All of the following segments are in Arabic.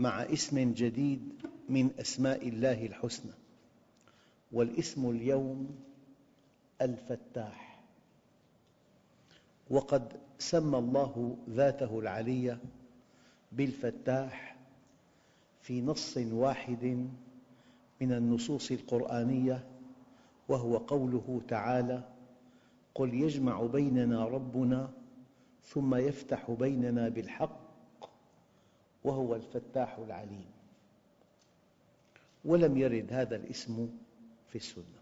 مع اسم جديد من أسماء الله الحسنى والاسم اليوم الفتاح. وقد سمى الله ذاته العلية بالفتاح في نص واحد من النصوص القرآنية وهو قوله تعالى قل يجمع بيننا ربنا ثم يفتح بيننا بالحق وهو الفتاح العليم. ولم يرد هذا الاسم في السنة.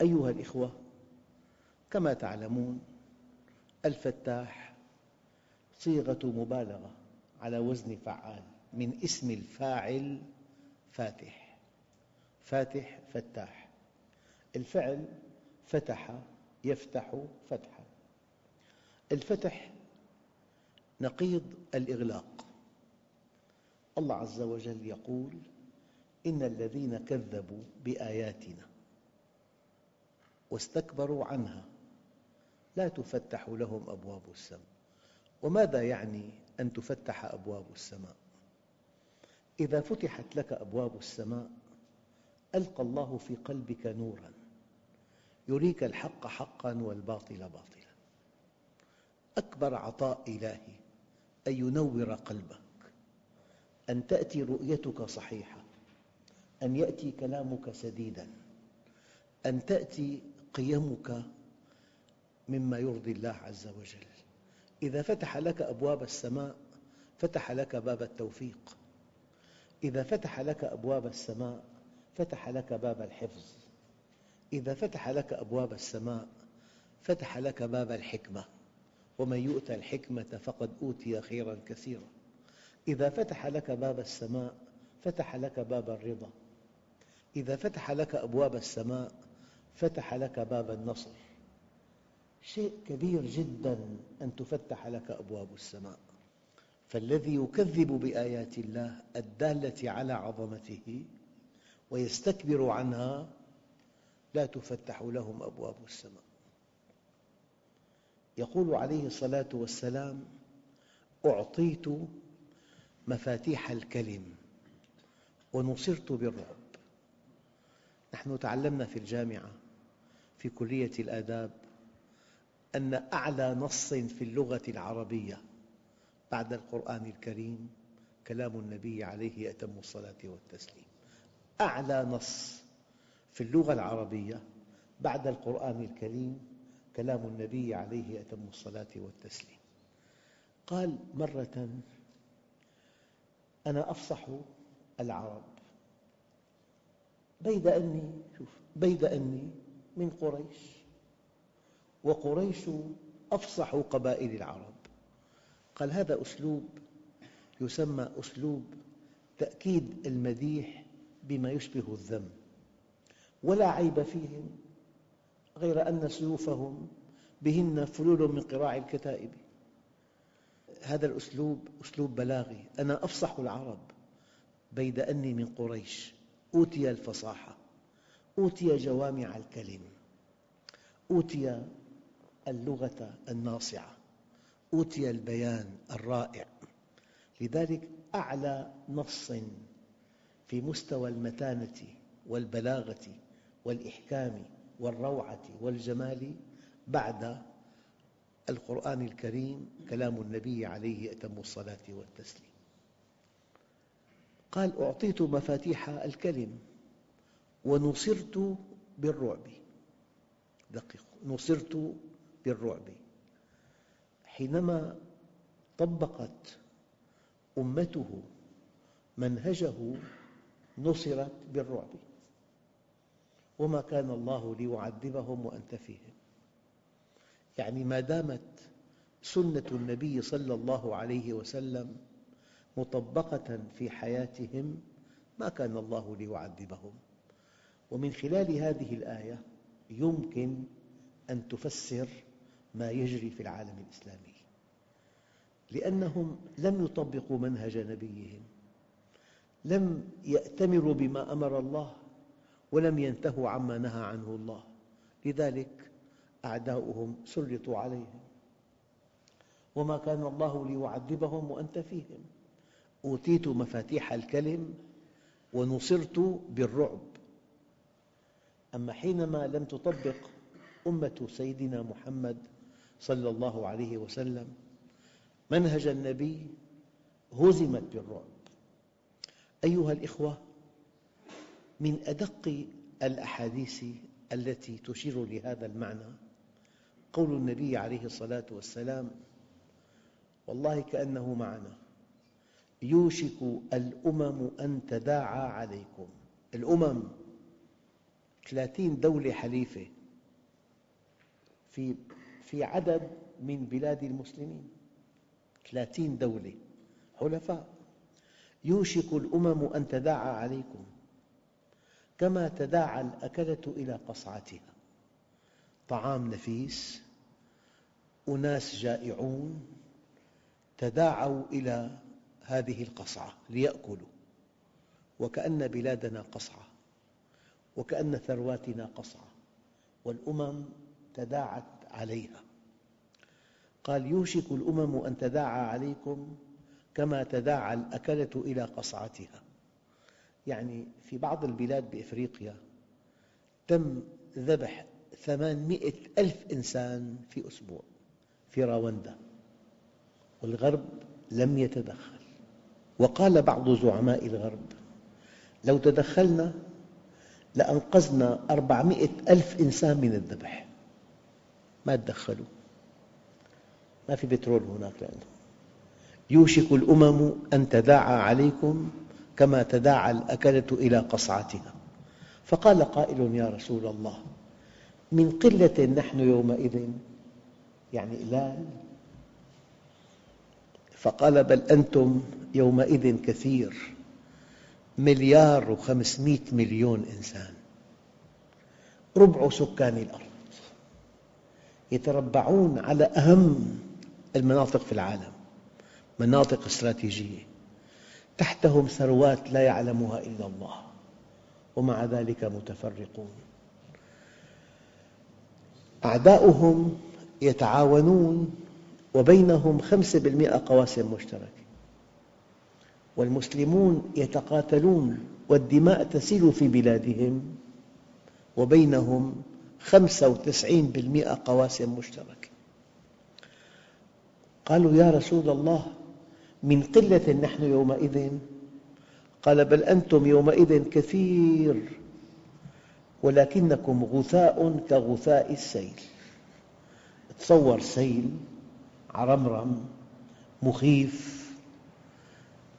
أيها الأخوة كما تعلمون الفتاح صيغة مبالغة على وزن فعال من اسم الفاعل فاتح. فاتح فتاح. الفعل فتح يفتح فتحا. الفتح نقيض الإغلاق. الله عز وجل يقول إن الذين كذبوا بآياتنا واستكبروا عنها لا تفتح لهم أبواب السماء. وماذا يعني أن تفتح أبواب السماء؟ إذا فتحت لك أبواب السماء ألقى الله في قلبك نوراً يريك الحق حقاً والباطل باطلاً. أكبر عطاء إلهي أن ينور قلبك أن تأتي رؤيتك صحيحة أن يأتي كلامك سديداً أن تأتي قيمك مما يرضي الله عز وجل. إذا فتح لك أبواب السماء فتح لك باب التوفيق. إذا فتح لك أبواب السماء فتح لك باب الحفظ. إذا فتح لك أبواب السماء فتح لك باب الحكمة. ومن يؤت الحكمة فقد أوتي خيراً كثيراً. إذا فتح لك باب السماء فتح لك باب الرضا. إذا فتح لك أبواب السماء فتح لك باب النصر. شيء كبير جداً أن تفتح لك أبواب السماء. فالذي يكذب بآيات الله الدالة على عظمته ويستكبر عنها لا تفتح لهم أبواب السماء. يقول عليه الصلاة والسلام أعطيت مفاتيح الكلم ونصرت بالرعب. نحن تعلمنا في الجامعة في كلية الآداب أن أعلى نص في اللغة العربية بعد القرآن الكريم كلام النبي عليه أتم الصلاة والتسليم. أعلى نص في اللغة العربية بعد القرآن الكريم كلام النبي عليه أتم الصلاة والتسليم. قال مرة أنا أفصح العرب. بيد أني شوف بيد أني من قريش وقريش أفصح قبائل العرب. قال هذا أسلوب يسمى أسلوب تأكيد المديح بما يشبه الذم ولا عيب فيهم غير أن سيوفهم بهن فلول من قراع الكتائب. هذا الأسلوب أسلوب بلاغي. أنا أفصح العرب بيد أني من قريش. أوتي الفصاحة. أوتي جوامع الكلم. أوتي اللغة الناصعة. أوتي البيان الرائع. لذلك أعلى نص في مستوى المتانة والبلاغة والإحكام والروعة والجمال بعد القرآن الكريم كلام النبي عليه أتم الصلاة والتسليم. قال أعطيت مفاتيح الكلم ونصرت بالرعب. دققوا نصرت بالرعب. حينما طبقت أمته منهجه نصرت بالرعب. وما كان الله ليعذبهم وأنت فيهم. يعني ما دامت سنة النبي صلى الله عليه وسلم مطبقة في حياتهم ما كان الله ليعذبهم. ومن خلال هذه الآية يمكن أن تفسر ما يجري في العالم الإسلامي. لأنهم لم يطبقوا منهج نبيهم لم يأتمروا بما أمر الله ولم ينتهوا عما نهى عنه الله. لذلك أعداؤهم سلطوا عليهم. وما كان الله ليعذبهم وأنت فيهم. أوتيت مفاتيح الكلم ونصرت بالرعب. أما حينما لم تطبق أمة سيدنا محمد صلى الله عليه وسلم منهج النبي هزمت بالرعب. أيها الأخوة من أدق الأحاديث التي تشير لهذا المعنى قول النبي عليه الصلاة والسلام والله كأنه معنا يوشك الأمم أن تداعى عليكم. الأمم ثلاثين دولة حليفة في في عدد من بلاد المسلمين ثلاثين دولة حلفاء. يوشك الأمم أن تداعى عليكم. كما تداعى الأكلة إلى قصعتها. طعام نفيس أناس جائعون تداعوا إلى هذه القصعة ليأكلوا وكأن بلادنا قصعة وكأن ثرواتنا قصعة والأمم تداعت عليها. قال يوشك الأمم أن تداعى عليكم كما تداعى الأكلة إلى قصعتها. يعني في بعض البلاد بإفريقيا تم ذبح ثمانمئة ألف إنسان في أسبوع في راوندا والغرب لم يتدخل. وقال بعض زعماء الغرب لو تدخلنا لأنقذنا أربعمئة ألف إنسان من الذبح. ما تدخلوا. ما في بترول هناك لأنه يوشك الأمم أن تداعى عليكم كما تداعى الأكلة إلى قصعتها فقال قائل يا رسول الله من قلة نحن يومئذ؟ يعني قلال فقال بل أنتم يومئذ كثير مليار وخمسمئة مليون إنسان ربع سكان الأرض يتربعون على أهم المناطق في العالم مناطق استراتيجية. تحتهم ثروات لا يعلمها إلا الله ومع ذلك متفرقون. أعداؤهم يتعاونون وبينهم خمسة بالمئة قواسم مشتركة. والمسلمون يتقاتلون والدماء تسيل في بلادهم وبينهم خمسة وتسعين بالمئة قواسم مشتركة. قالوا يا رسول الله من قلة نحن يومئذ قال بل أنتم يومئذ كثير ولكنكم غثاء كغثاء السيل تصور سيل عرمرم مخيف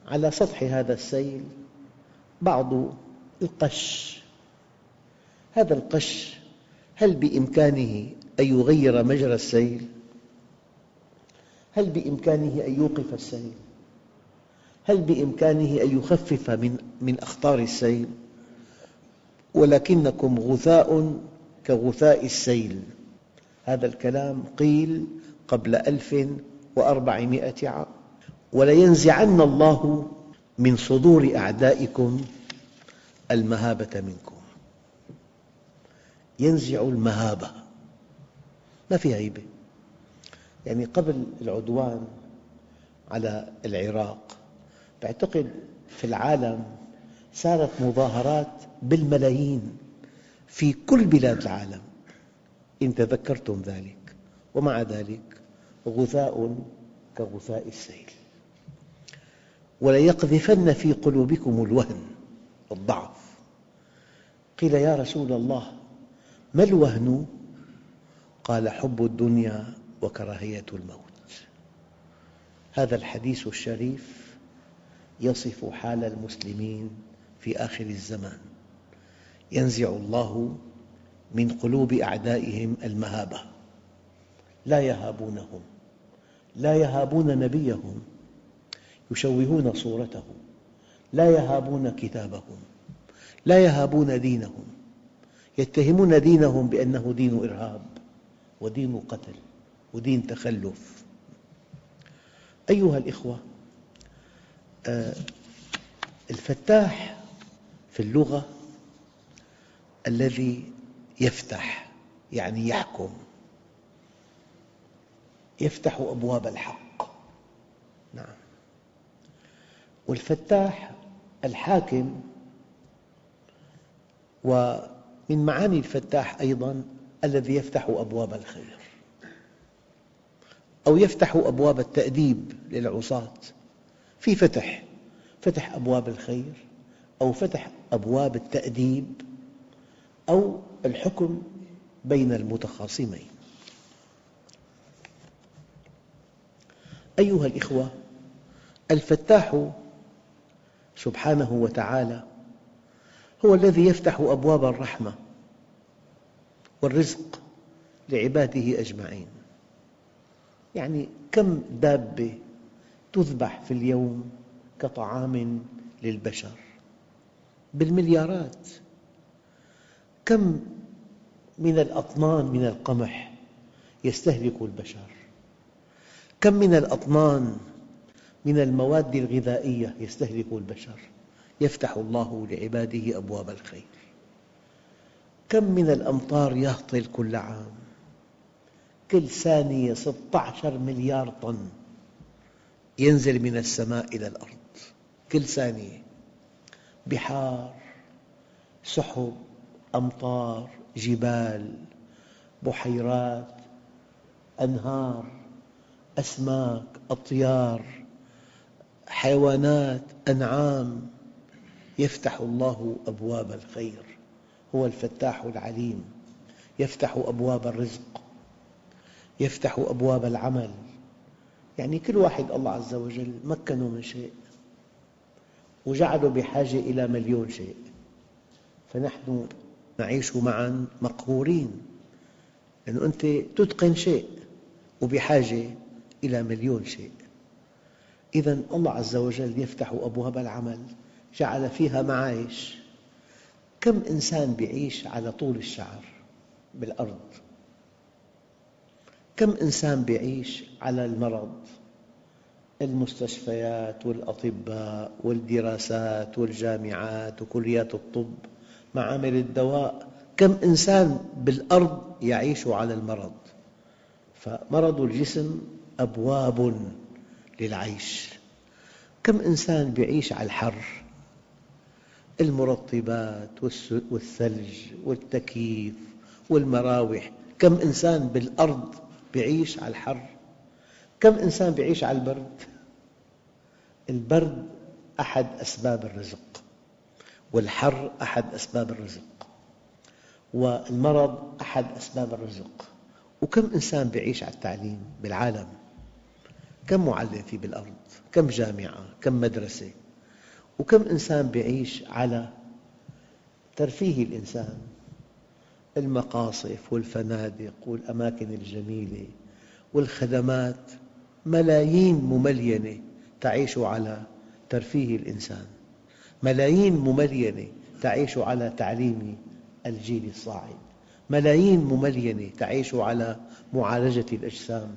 على سطح هذا السيل بعض القش هذا القش هل بإمكانه أن يغير مجرى السيل؟ هل بإمكانه أن يوقف السيل؟ هل بإمكانه أن يخفف من, أخطار السيل؟ ولكنكم غثاء كغثاء السيل. هذا الكلام قيل قبل ألف وأربعمائة عام. ولينزعن الله من صدور أعدائكم المهابة منكم. ينزع المهابة. ما في هيبة. يعني قبل العدوان على العراق أعتقد في العالم صارت مظاهرات بالملايين في كل بلاد العالم. إن تذكرتم ذلك ومع ذلك غثاء كغثاء السيل. وليقذفن في قلوبكم الوهن الضعف. قيل يا رسول الله ما الوهن؟ قال حب الدنيا وكراهية الموت. هذا الحديث الشريف يصف حال المسلمين في آخر الزمان. ينزع الله من قلوب أعدائهم المهابة. لا يهابونهم. لا يهابون نبيهم. يشوهون صورته. لا يهابون كتابهم. لا يهابون دينهم. يتهمون دينهم بأنه دين إرهاب ودين قتل ودين تخلف. أيها الأخوة الفتاح في اللغة الذي يفتح يعني يحكم يفتح أبواب الحق. نعم. والفتاح الحاكم ومن معاني الفتاح أيضا الذي يفتح أبواب الخير أو يفتح أبواب التأديب للعصاة. في فتح فتح أبواب الخير أو فتح أبواب التأديب أو الحكم بين المتخاصمين. أيها الأخوة الفتاح سبحانه وتعالى هو الذي يفتح أبواب الرحمة والرزق لعباده أجمعين. يعني كم دابة تذبح في اليوم كطعام للبشر بالمليارات. كم من الأطنان من القمح يستهلك البشر؟ كم من الأطنان من المواد الغذائية يستهلك البشر؟ يفتح الله لعباده أبواب الخير. كم من الأمطار يهطل كل عام؟ كل ثانية 16 مليار طن. ينزل من السماء إلى الأرض. كل ثانية. بحار سحب أمطار جبال بحيرات أنهار أسماك أطيار حيوانات أنعام. يفتح الله أبواب الخير. هو الفتاح العليم. يفتح أبواب الرزق. يفتح أبواب العمل. يعني كل واحد الله عز وجل مكنه من شيء وجعله بحاجة إلى مليون شيء فنحن نعيش معا مقهورين لأنه أنت تتقن شيء وبحاجة إلى مليون شيء. إذا الله عز وجل يفتح أبواب العمل جعل فيها معايش. كم إنسان يعيش على طول الشعر بالأرض؟ كم إنسان يعيش على المرض؟ المستشفيات والأطباء والدراسات والجامعات وكليات الطب معامل الدواء كم إنسان بالأرض يعيش على المرض؟ فمرض الجسم أبواب للعيش. كم إنسان يعيش على الحر؟ المرطبات والثلج والتكييف والمراوح كم إنسان بالأرض يعيش على الحر. كم إنسان يعيش على البرد؟ البرد أحد أسباب الرزق والحر أحد أسباب الرزق والمرض أحد أسباب الرزق. وكم إنسان يعيش على التعليم بالعالم؟ كم معلم في بالأرض؟ كم جامعة؟ كم مدرسة؟ وكم إنسان يعيش على ترفيه الإنسان؟ المقاصف والفنادق والأماكن الجميلة والخدمات ملايين مملينة تعيش على ترفيه الإنسان. ملايين مملينة تعيش على تعليم الجيل الصاعد. ملايين مملينة تعيش على معالجة الأجسام.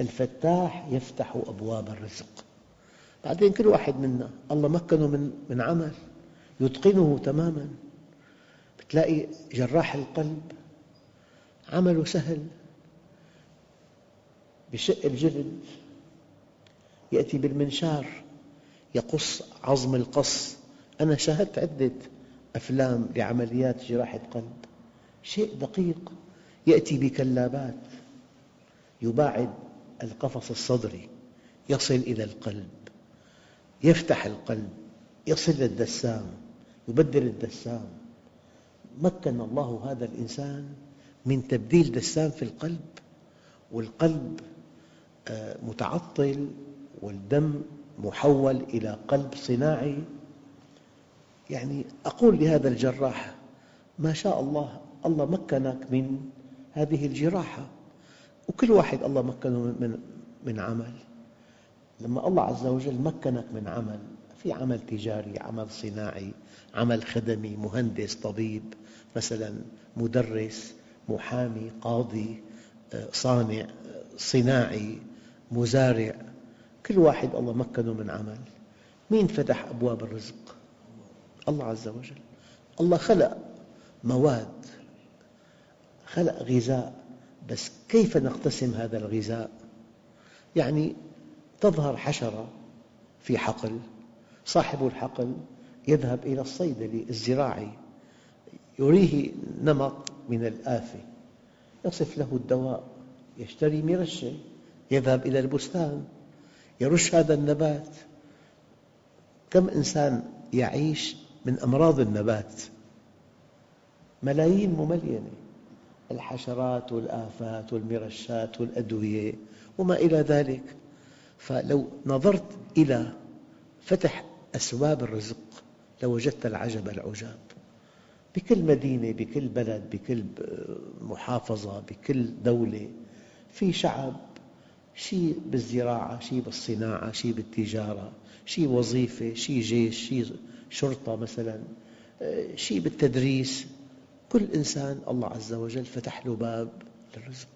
الفتاح يفتح أبواب الرزق. بعدين كل واحد منا الله مكنه من, عمل يتقنه تماماً. تلاقي جراح القلب عمله سهل بشق الجلد يأتي بالمنشار يقص عظم القص. أنا شاهدت عدة أفلام لعمليات جراحة قلب شيء دقيق. يأتي بكلابات يباعد القفص الصدري يصل إلى القلب يفتح القلب يصل للدسام يبدل الدسام. مكن الله هذا الإنسان من تبديل دسام في القلب والقلب آه، متعطل والدم محول إلى قلب صناعي. يعني أقول لهذا الجراح ما شاء الله الله مكنك من هذه الجراحة. وكل واحد الله مكنه من, من عمل. لما الله عز وجل مكنك من عمل في عمل تجاري عمل صناعي عمل خدمي مهندس طبيب مثلا مدرس محامي قاضي آه، صانع آه، صناعي مزارع. كل واحد الله مكنه من عمل. مين فتح أبواب الرزق؟ الله عز وجل. الله خلق مواد خلق غذاء. بس كيف نقتسم هذا الغذاء؟ يعني تظهر حشرة في حقل. صاحب الحقل يذهب إلى الصيدلي الزراعي يريه نمط من الآفة. يصف له الدواء. يشتري مرشة يذهب إلى البستان. يرش هذا النبات. كم إنسان يعيش من أمراض النبات؟ ملايين مملينة الحشرات والآفات والمرشات والأدوية وما إلى ذلك. فلو نظرت إلى فتح أسباب الرزق لوجدت العجب العجاب. بكل مدينة بكل بلد بكل محافظة بكل دولة في شعب شيء بالزراعة شيء بالصناعة شيء بالتجارة شيء وظيفة شيء جيش شيء شرطة مثلا شيء بالتدريس. كل إنسان الله عز وجل فتح له باب للرزق.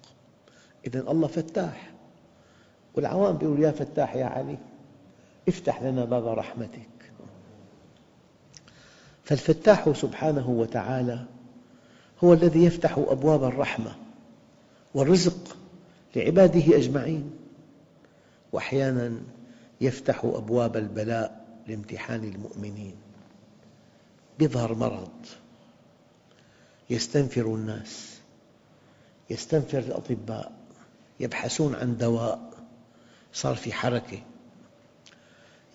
إذا الله فتاح. والعوام يقولوا يا فتاح يا علي افتح لنا باب رحمتك. فالفتاح سبحانه وتعالى هو الذي يفتح أبواب الرحمة والرزق لعباده أجمعين. وأحياناً يفتح أبواب البلاء لامتحان المؤمنين. يظهر مرض يستنفر الناس يستنفر الأطباء يبحثون عن دواء صار في حركة.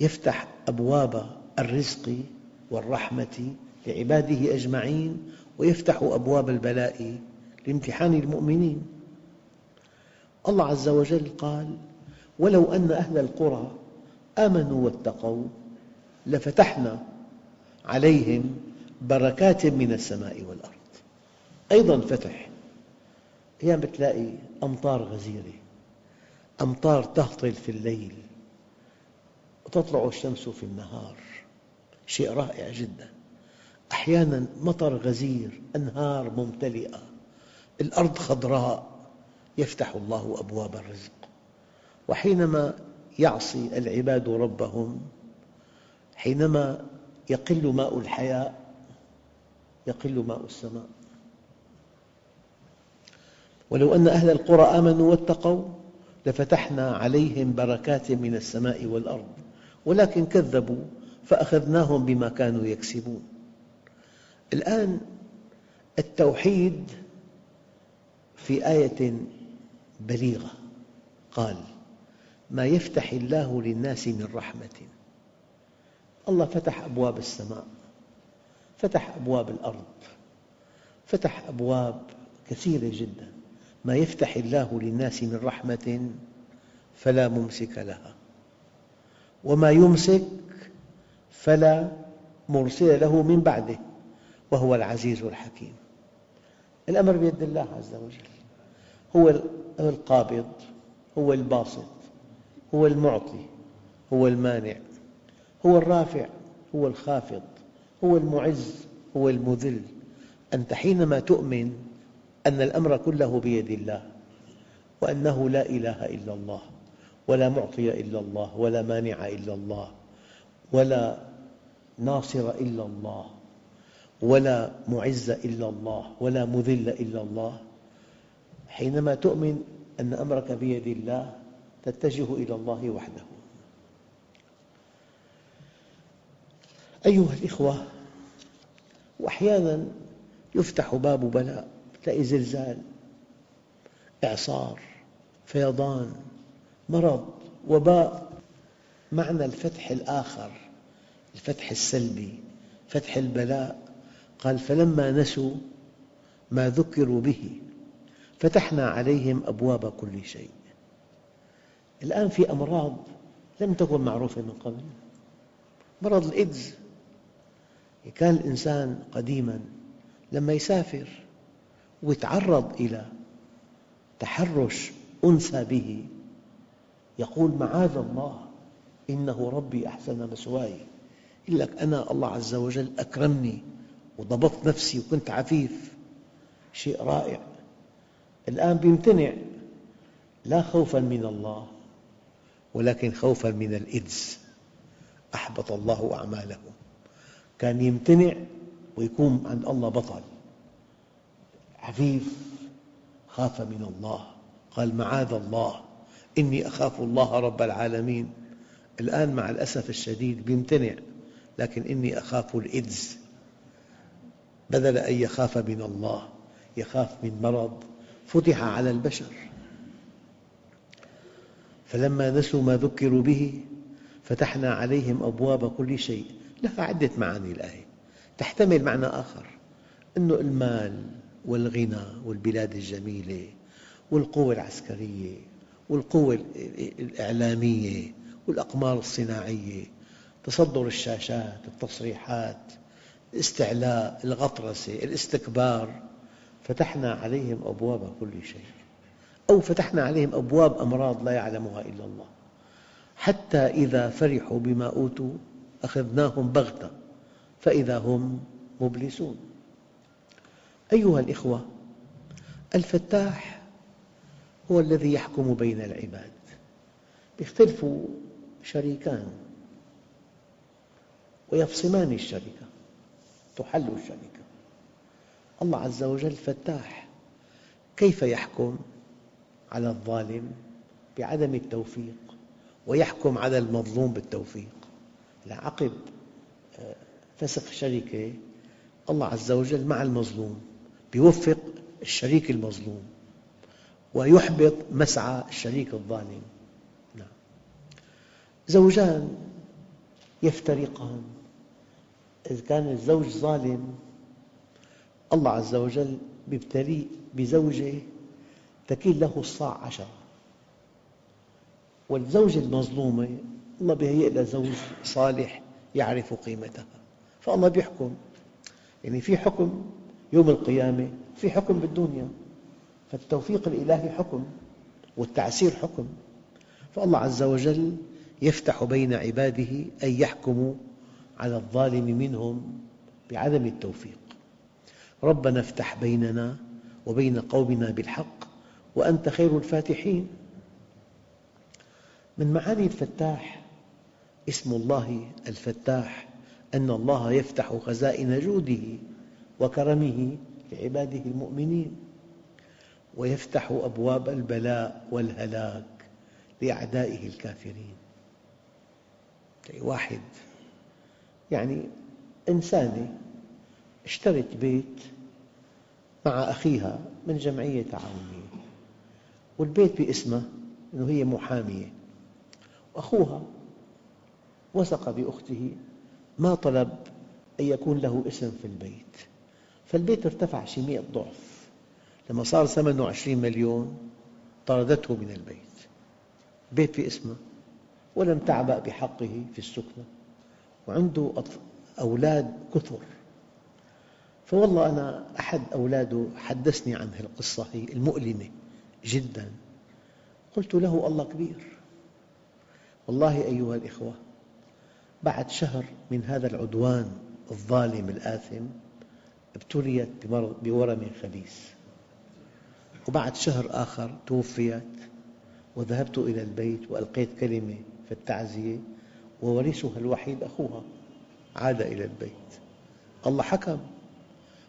يفتح أبواب الرزق والرحمة لعباده أجمعين ويفتح أبواب البلاء لامتحان المؤمنين. الله عز وجل قال ولو أن أهل القرى آمنوا واتقوا لفتحنا عليهم بركات من السماء والأرض. أيضا فتح. أيام تلاقي أمطار غزيرة أمطار تهطل في الليل. وتطلع الشمس في النهار. شيء رائع جدا. أحيانا مطر غزير أنهار ممتلئة. الأرض خضراء. يفتح الله أبواب الرزق. وحينما يعصي العباد ربهم حينما يقل ماء الحياة يقل ماء السماء. ولو أن أهل القرى آمنوا واتقوا لفتحنا عليهم بركات من السماء والأرض. ولكن كذبوا فأخذناهم بما كانوا يكسبون. الآن التوحيد في آية بليغة. قال ما يفتح الله للناس من رحمة. الله فتح أبواب السماء فتح أبواب الأرض فتح أبواب كثيرة جدا. ما يفتح الله للناس من رحمة فلا ممسك لها. وما يمسك فلا مرسل له من بعده وهو العزيز الحكيم. الأمر بيد الله عز وجل. هو القابض هو الباسط هو المعطي هو المانع هو الرافع هو الخافض هو المعز هو المذل. أنت حينما تؤمن أن الأمر كله بيد الله وأنه لا إله إلا الله ولا معطي إلا الله ولا مانع إلا الله ولا ناصر إلا الله ولا معز إلا الله ولا مذل إلا الله. حينما تؤمن أن أمرك بيد الله تتجه إلى الله وحده. أيها الأخوة وأحياناً يفتح باب بلاء تلاقي زلزال إعصار فيضان مرض وباء معنى الفتح الآخر الفتح السلبي فتح البلاء. قال فلما نسوا ما ذكروا به فتحنا عليهم أبواب كل شيء. الآن في أمراض لم تكن معروفة من قبل. مرض الإيدز. كان الإنسان قديماً لما يسافر ويتعرض إلى تحرش أنثى به يقول معاذ الله إنه ربي أحسن مثواي يقول لك أنا الله عز وجل أكرمني وضبطت نفسي وكنت عفيف. شيء رائع. الآن يمتنع لا خوفاً من الله ولكن خوفاً من الإيدز أحبط الله أعمالهم كان يمتنع ويكون عند الله بطل. عفيف خاف من الله. قال معاذ الله. إني أخاف الله رب العالمين. الآن مع الأسف الشديد يمتنع لكن إني أخاف الإيدز بدل أن يخاف من الله يخاف من مرض فتح على البشر. فلما نسوا ما ذكروا به فتحنا عليهم أبواب كل شيء. لها عدة معاني الآية تحتمل معنى آخر أن المال والغنى والبلاد الجميلة والقوة العسكرية والقوة الإعلامية والأقمار الصناعية تصدر الشاشات التصريحات الاستعلاء الغطرسة الاستكبار فتحنا عليهم أبواب كل شيء. أو فتحنا عليهم أبواب أمراض لا يعلمها إلا الله. حتى إذا فرحوا بما أوتوا أخذناهم بغتة فإذا هم مبلسون. أيها الأخوة الفتاح هو الذي يحكم بين العباد. يختلف شريكان. ويفصمان الشركة تحل الشركة الله عز وجل فتاح. كيف يحكم على الظالم بعدم التوفيق؟ ويحكم على المظلوم بالتوفيق. عقب آه، فسخ شركة الله عز وجل مع المظلوم. يوفق الشريك المظلوم. ويحبط مسعى الشريك الظالم. نعم. زوجان يفترقان. إذا كان الزوج ظالم الله عز وجل يبتليه بزوجة تكيل له الصاع عشرة. والزوجة المظلومة الله بيهيئ لها زوج صالح يعرف قيمتها. فالله يحكم يعني في حكم يوم القيامة في حكم بالدنيا. فالتوفيق الإلهي حكم والتعسير حكم فالله عز وجل يفتح بين عباده أن يحكموا على الظالم منهم بعدم التوفيق. ربنا افتح بيننا وبين قومنا بالحق وأنت خير الفاتحين. من معاني الفتاح اسم الله الفتاح أن الله يفتح خزائن جوده وكرمه لعباده المؤمنين. ويفتح أبواب البلاء والهلاك لأعدائه الكافرين. واحد. يعني إنسانة اشترت بيت مع أخيها من جمعية تعاونية والبيت باسمها أنه هي محامية. وأخوها وثق بأخته ما طلب أن يكون له اسم في البيت. فالبيت ارتفع شي مئة ضعف. لما صار ثمنه عشرين مليون طردته من البيت. بيت في اسمه ولم تعبأ بحقه في السكنة وعنده أولاد كثر. فوالله أنا أحد أولاده حدثني عن القصة المؤلمة جدا. قلت له الله كبير. والله أيها الأخوة بعد شهر من هذا العدوان الظالم الآثم ابتليت بورم خبيث. وبعد شهر آخر توفيت وذهبت إلى البيت وألقيت كلمة في التعزية وورثها الوحيد أخوها عاد إلى البيت. الله حكم.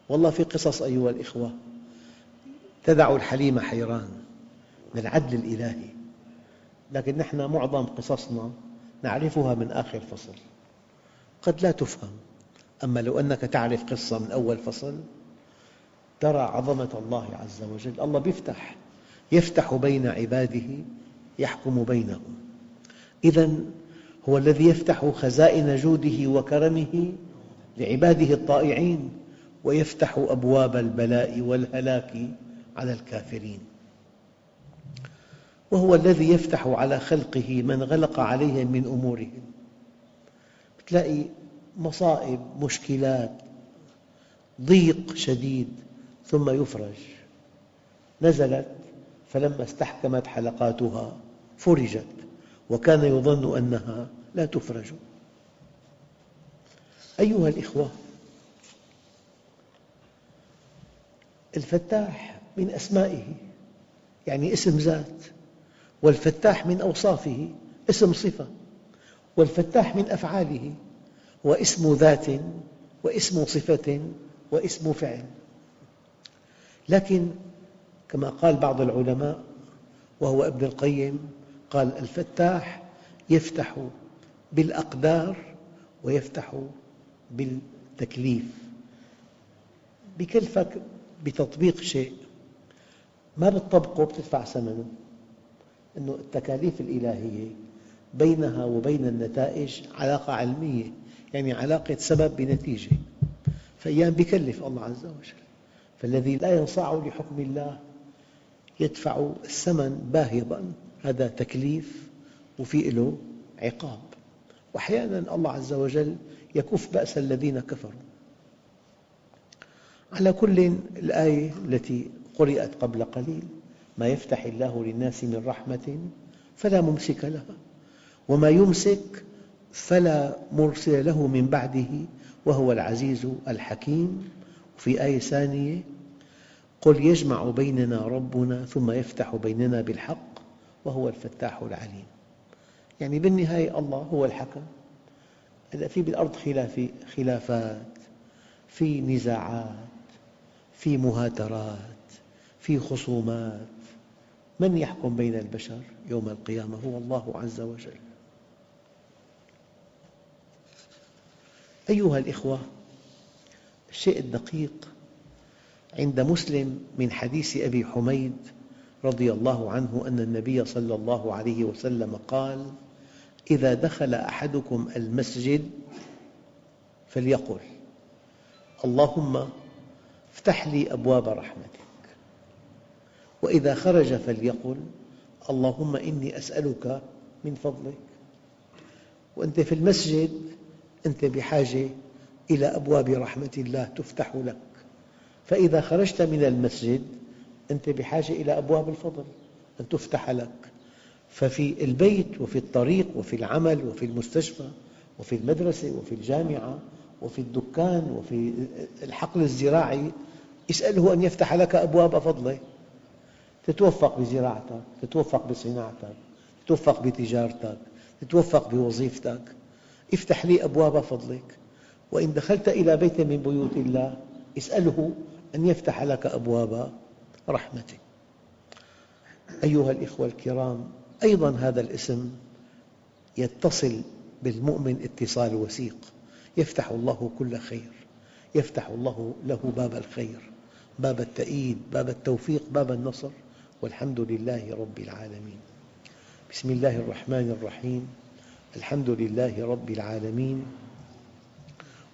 والله في قصص أيها الأخوة تدع الحليم حيران من العدل الإلهي لكن نحن معظم قصصنا نعرفها من آخر فصل. قد لا تفهم أما لو أنك تعرف قصة من أول فصل ترى عظمة الله عز وجل. الله يفتح يفتح بين عباده يحكم بينهم. إذا هو الذي يفتح خزائن جوده وكرمه لعباده الطائعين ويفتح أبواب البلاء والهلاك على الكافرين. وهو الذي يفتح على خلقه من غلق عليهم من أمورهم. تلاقي مصائب مشكلات ضيق شديد. ثم يفرج. نزلت فلما استحكمت حلقاتها فرجت وكان يظن أنها لا تفرج. أيها الإخوة الفتاح من أسمائه يعني اسم ذات والفتاح من أوصافه اسم صفة والفتاح من أفعاله هو اسم ذات واسم صفة واسم فعل. لكن كما قال بعض العلماء وهو ابن القيم قال الفتاح يفتح بالأقدار ويفتح بالتكليف بكلفك بتطبيق شيء ما بتطبقه بتدفع ثمنه أن التكاليف الإلهية بينها وبين النتائج علاقة علمية يعني علاقة سبب بنتيجة فأيام يكلف الله عز وجل. فالذي لا ينصاع لحكم الله يدفع الثمن باهظا. هذا تكليف وفي له عقاب. وأحيانا الله عز وجل يكف بأس الذين كفروا. على كل الآية التي قرأت قبل قليل ما يفتح الله للناس من رحمة فلا ممسك لها وما يمسك فلا مرسل له من بعده وهو العزيز الحكيم. في آية ثانية قل يجمع بيننا ربنا ثم يفتح بيننا بالحق وهو الفتاح العليم. يعني بالنهاية الله هو الحكم. هذا في بالأرض خلافات في نزاعات في مهاترات في خصومات. من يحكم بين البشر يوم القيامة؟ هو الله عز وجل. أيها الإخوة الشيء الدقيق عند مسلم من حديث أبي حميد رضي الله عنه أن النبي صلى الله عليه وسلم قال إذا دخل أحدكم المسجد فليقل اللهم افتح لي أبواب رحمتك وإذا خرج فليقل اللهم إني أسألك من فضلك وأنت في المسجد أنت بحاجة إلى أبواب رحمة الله تفتح لك. فإذا خرجت من المسجد أنت بحاجة إلى أبواب الفضل أن تفتح لك. ففي البيت وفي الطريق وفي العمل وفي المستشفى وفي المدرسة وفي الجامعة وفي الدكان وفي الحقل الزراعي اسأله أن يفتح لك أبواب فضله. تتوفق بزراعتك تتوفق بصناعتك تتوفق بتجارتك تتوفق بوظيفتك. افتح لي أبواب فضلك. وإن دخلت إلى بيت من بيوت الله اسأله أن يفتح لك أبواب رحمته أيها الأخوة الكرام أيضا هذا الاسم يتصل بالمؤمن اتصال وثيق. يفتح الله كل خير. يفتح الله له باب الخير باب التأييد باب التوفيق باب النصر. والحمد لله رب العالمين. بسم الله الرحمن الرحيم. الحمد لله رب العالمين.